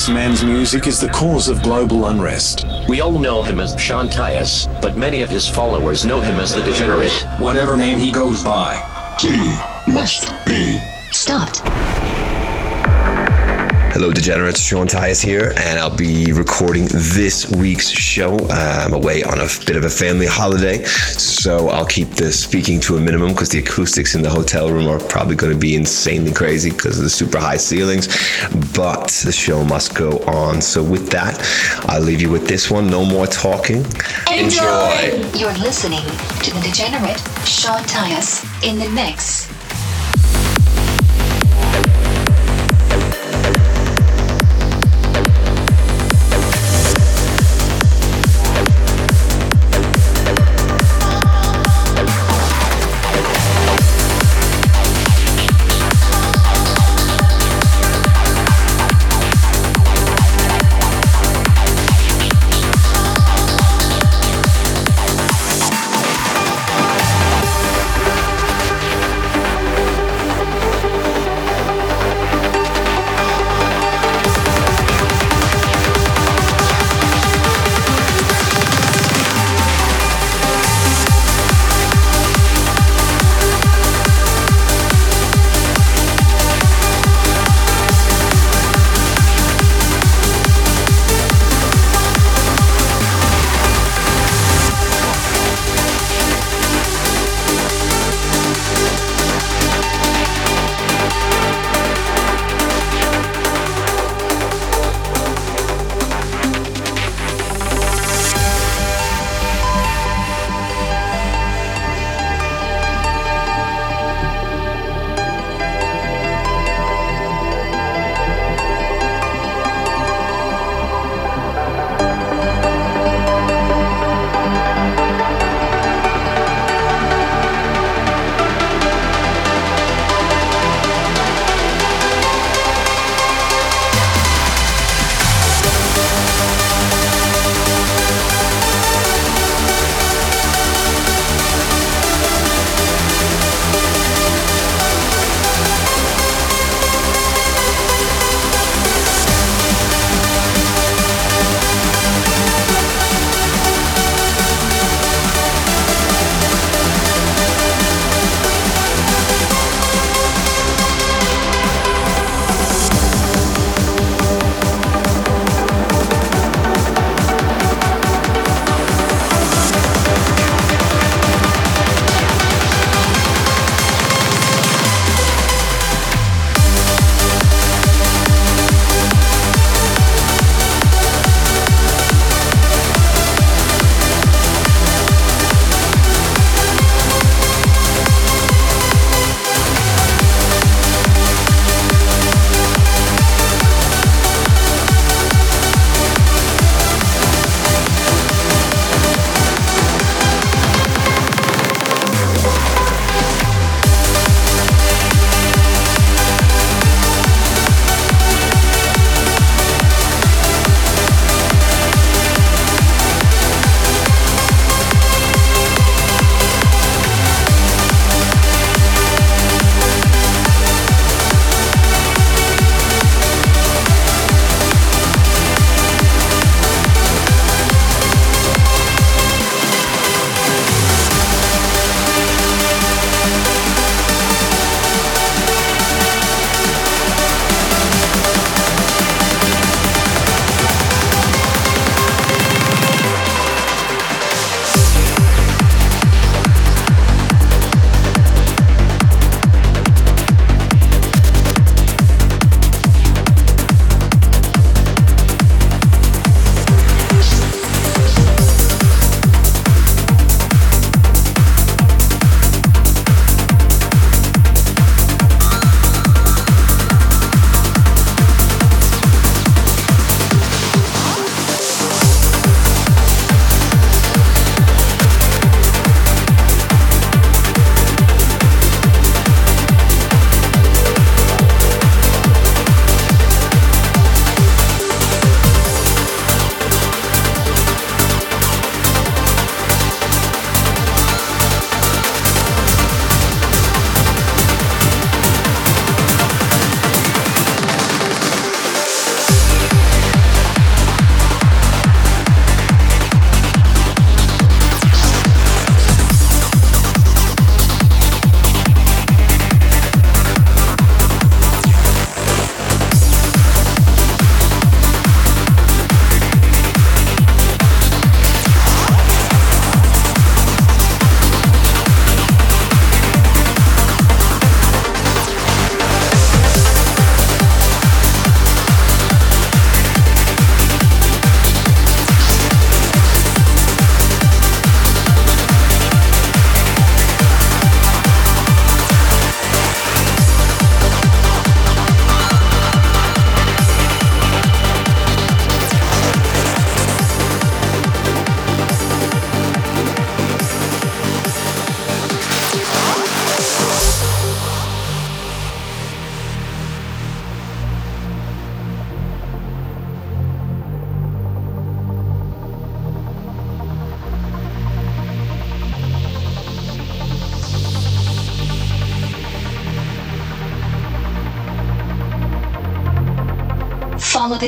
This man's music is the cause of global unrest. We all know him as Sean Tyas, but many of his followers know him as the Degenerate. Whatever name he goes by. He must be Stopped. Hello, degenerates. Sean Tyas here, and I'll be recording this week's show. I'm away on a bit of a family holiday, so I'll keep the speaking to a minimum because the acoustics in the hotel room are probably going to be insanely crazy because of the super high ceilings. But the show must go on. So, with that, I'll leave you with this one. No more talking. Enjoy. You're listening to the degenerate Sean Tyas in the mix.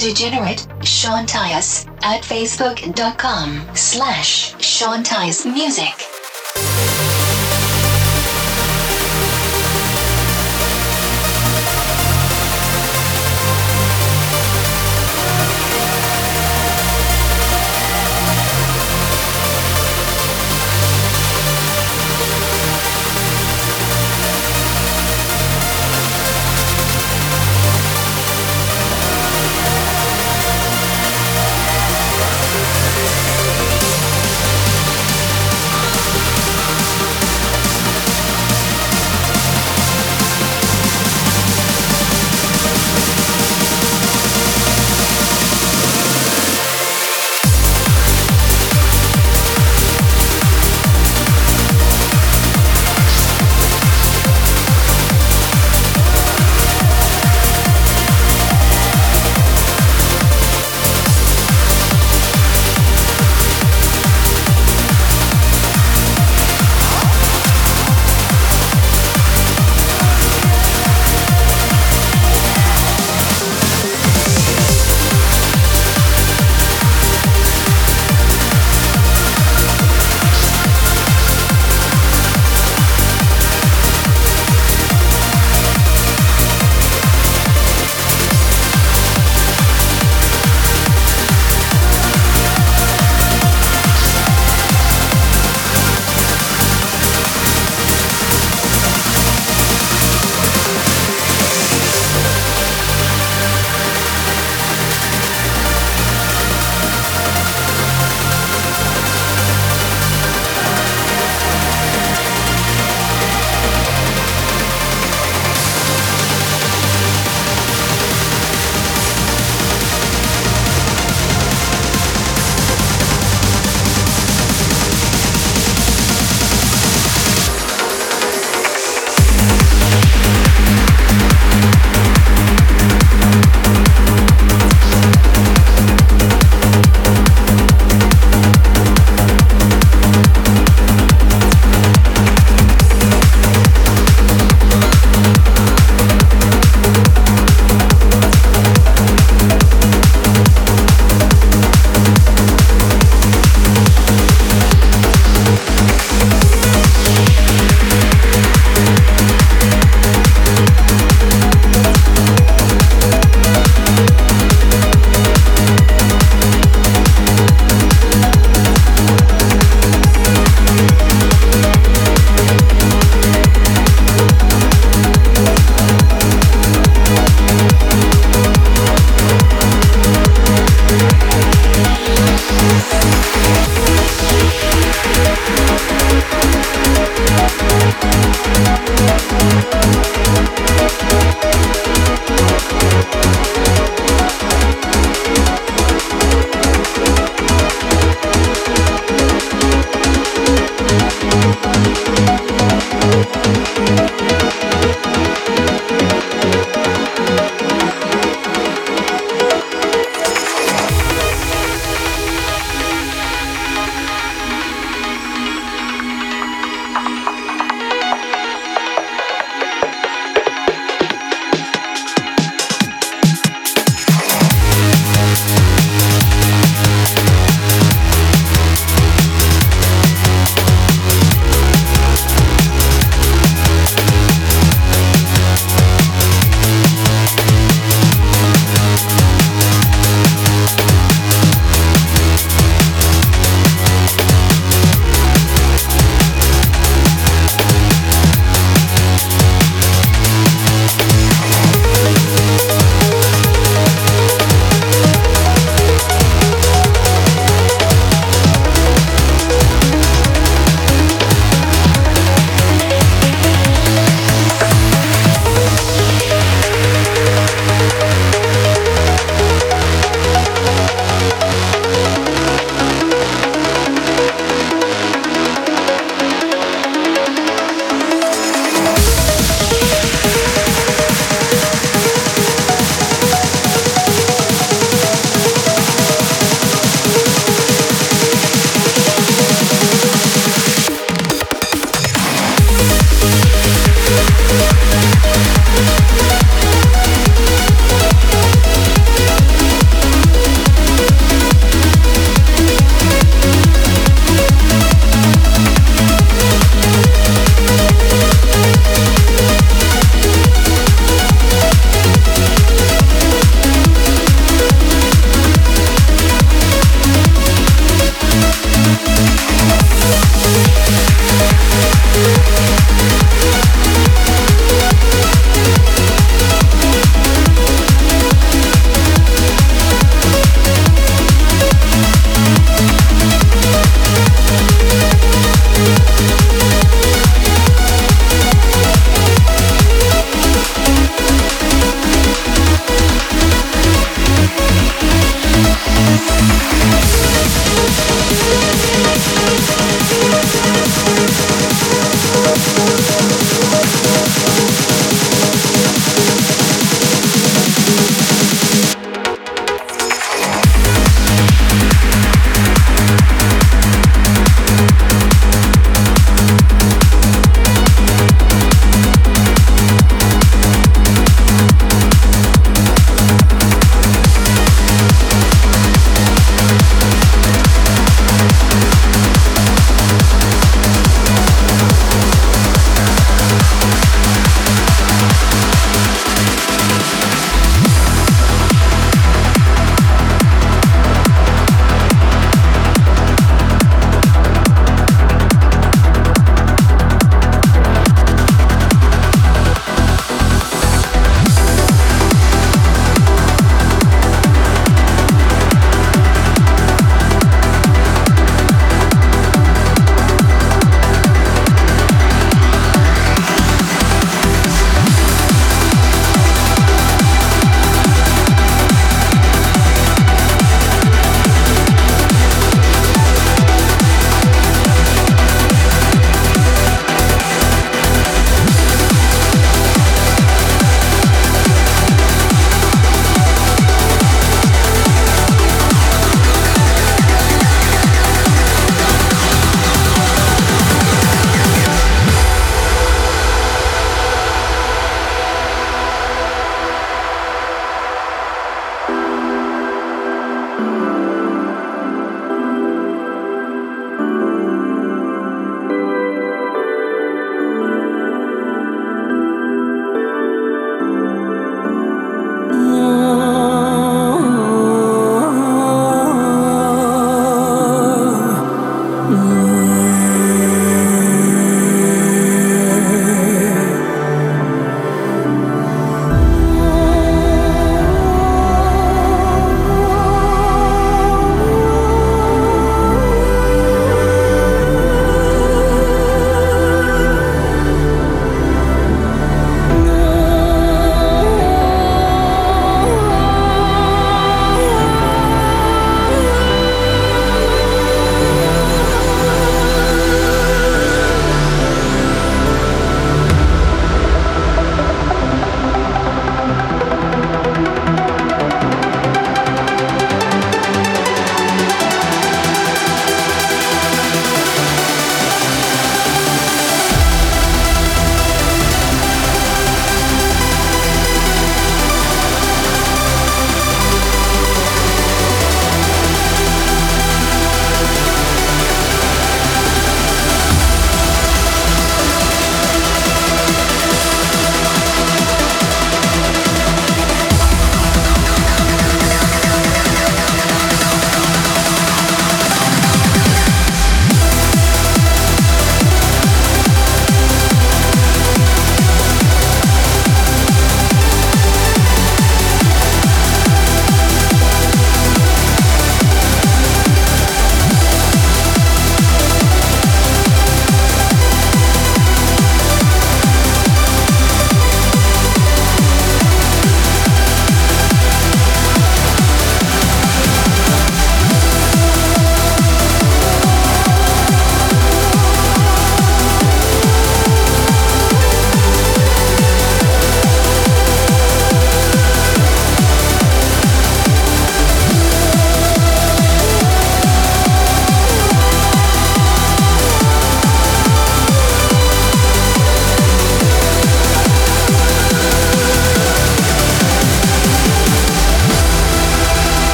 Degenerate, Sean Tyas, at facebook.com slash Sean Tyas Music.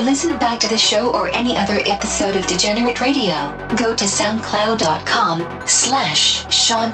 Listen back to the show or any other episode of Degenerate Radio, go to soundcloud.com slash Sean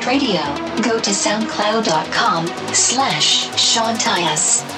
Radio, go to soundcloud.com slash Sean Tyas.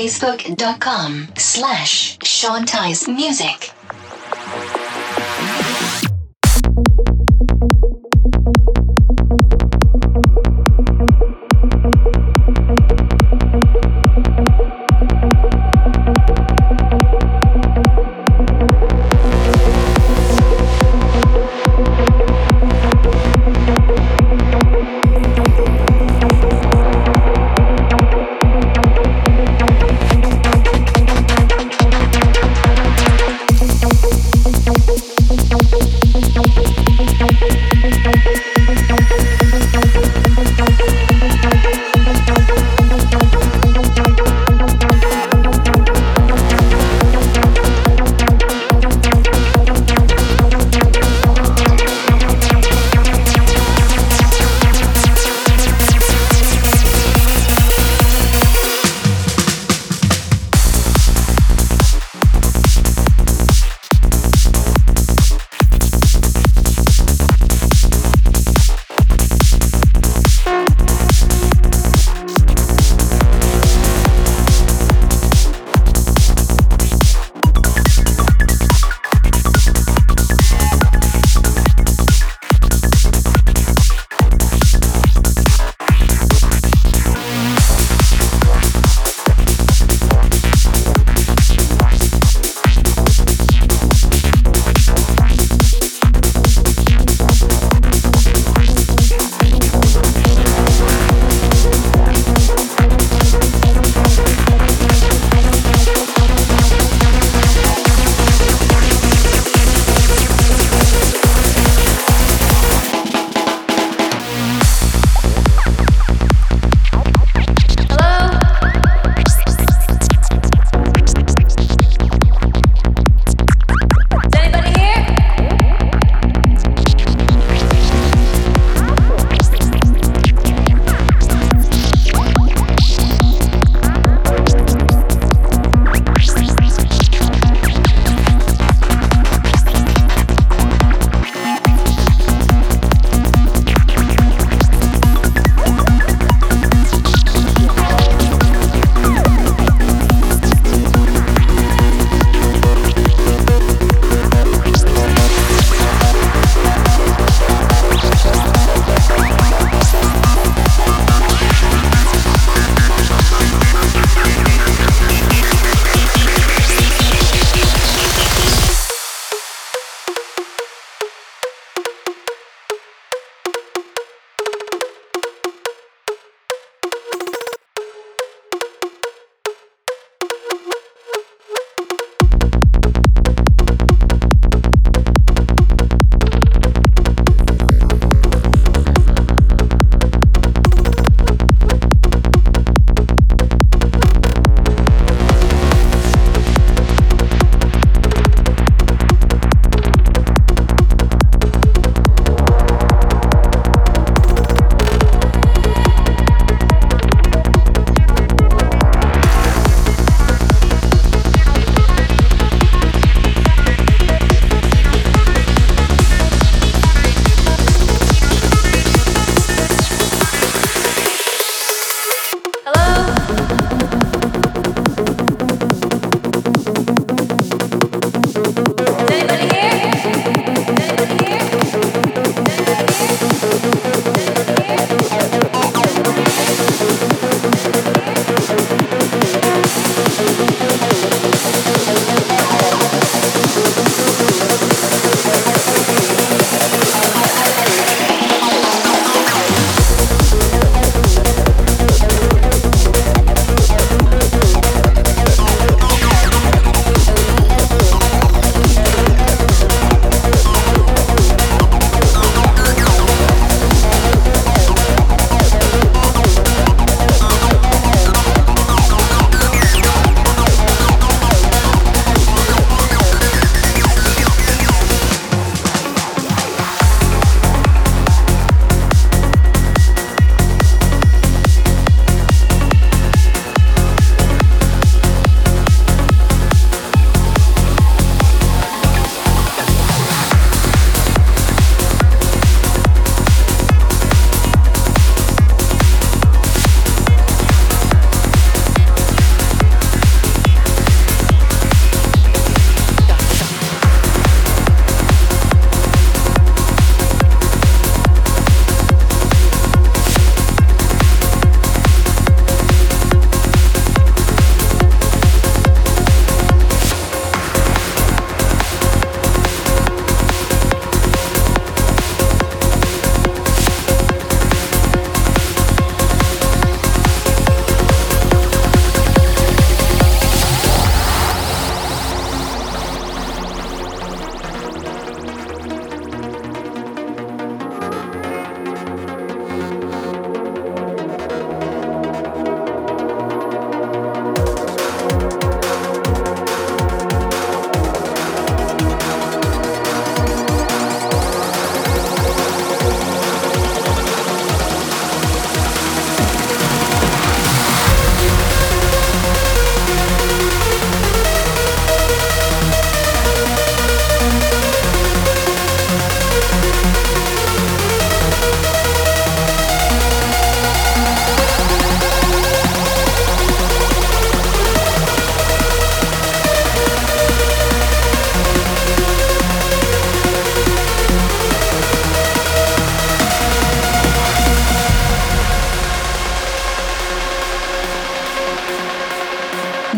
facebook.com slash Sean Tyas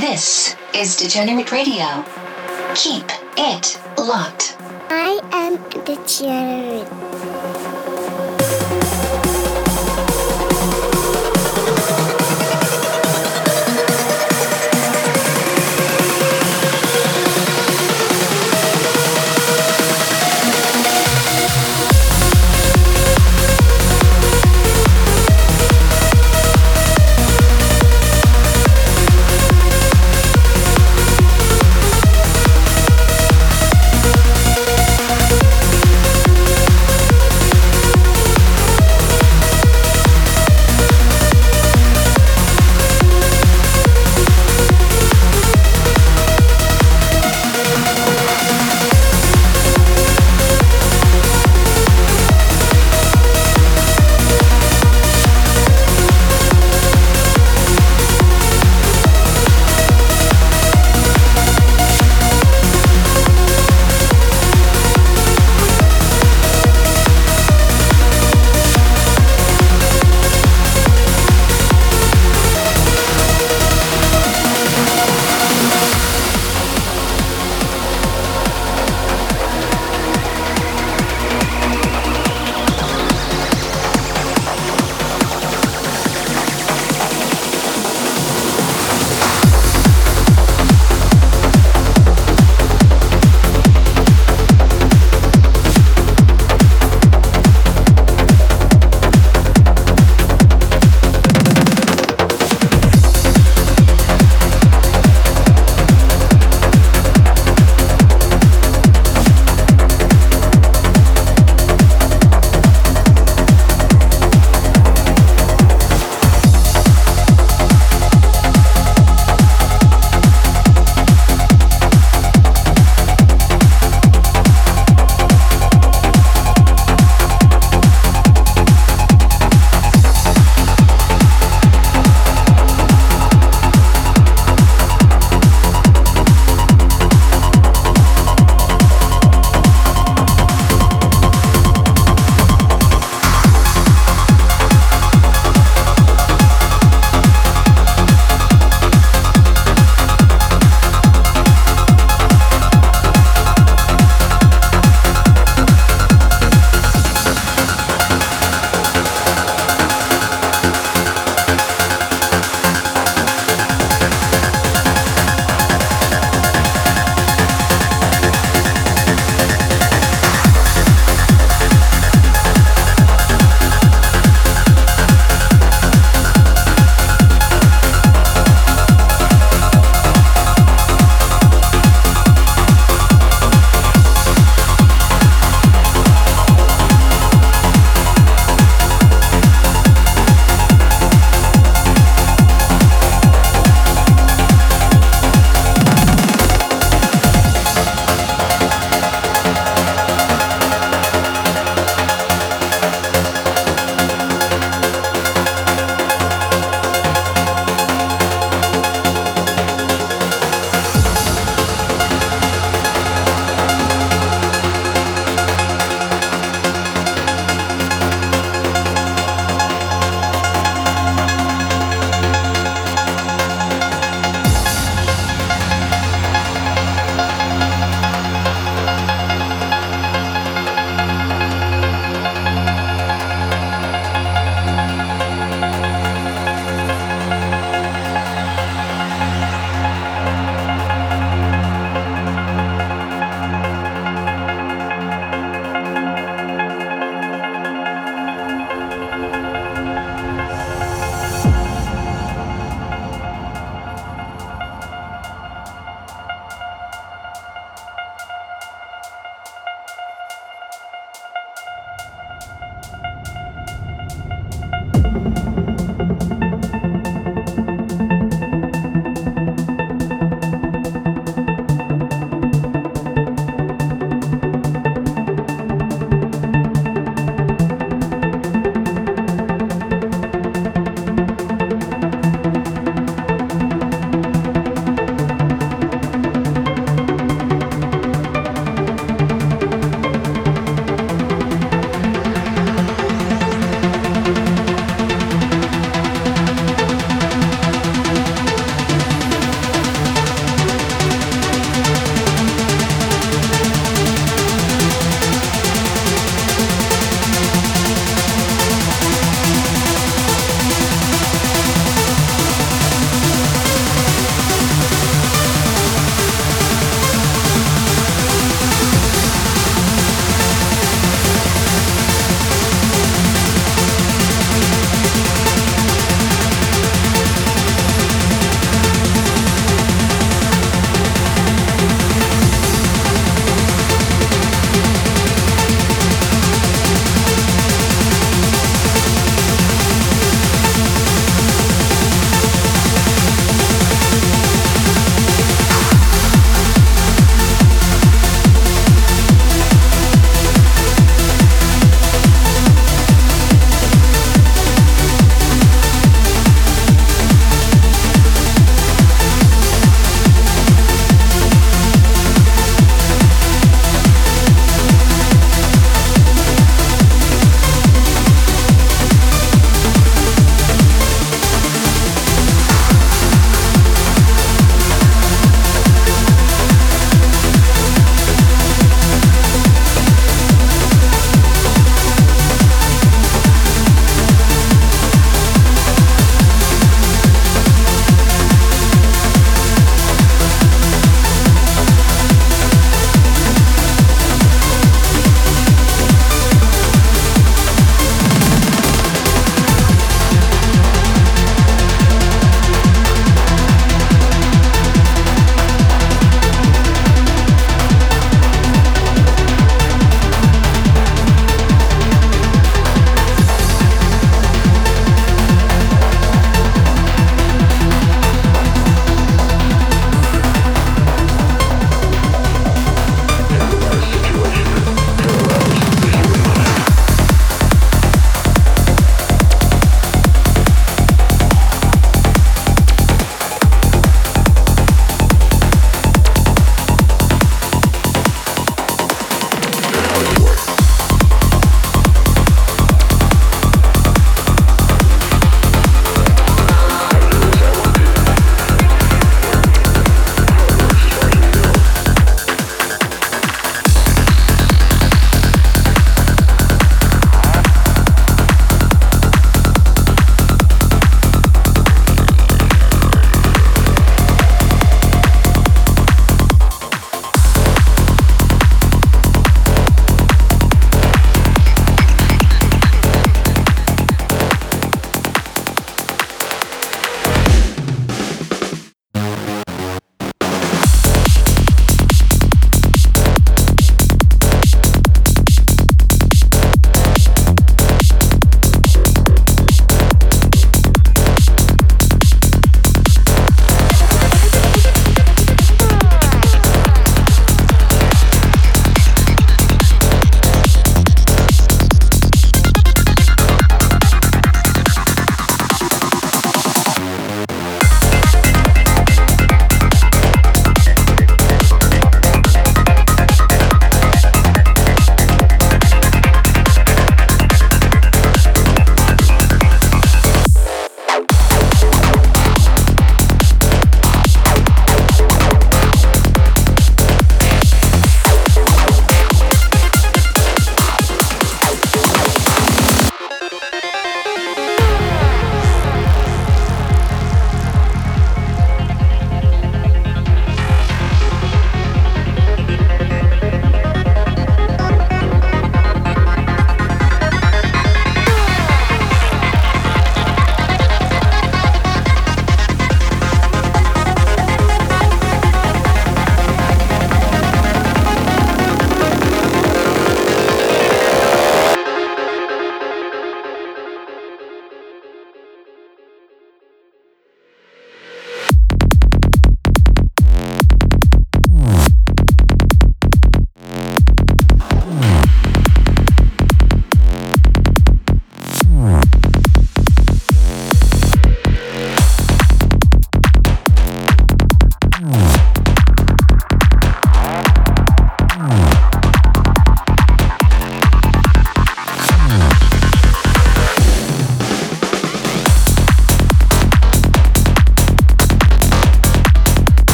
This is Degenerate Radio. Keep it locked. I am degenerate.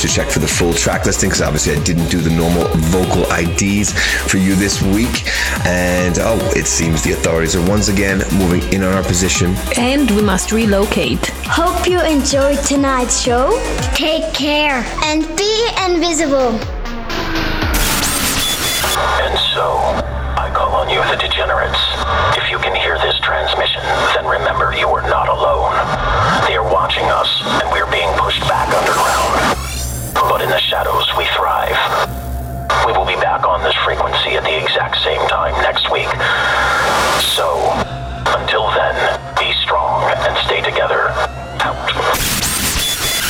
To check for the full track listing because obviously I didn't do the normal vocal IDs for you this week. And oh, it seems the authorities are once again moving in on our position. And we must relocate. Hope you enjoyed tonight's show. Take care and be invisible. And so, I call on you, the degenerates. If you can hear this transmission, then remember you are not alone. They are watching us, and we're being pushed back underground shadows we thrive. We will be back on this frequency at the exact same time next week. So,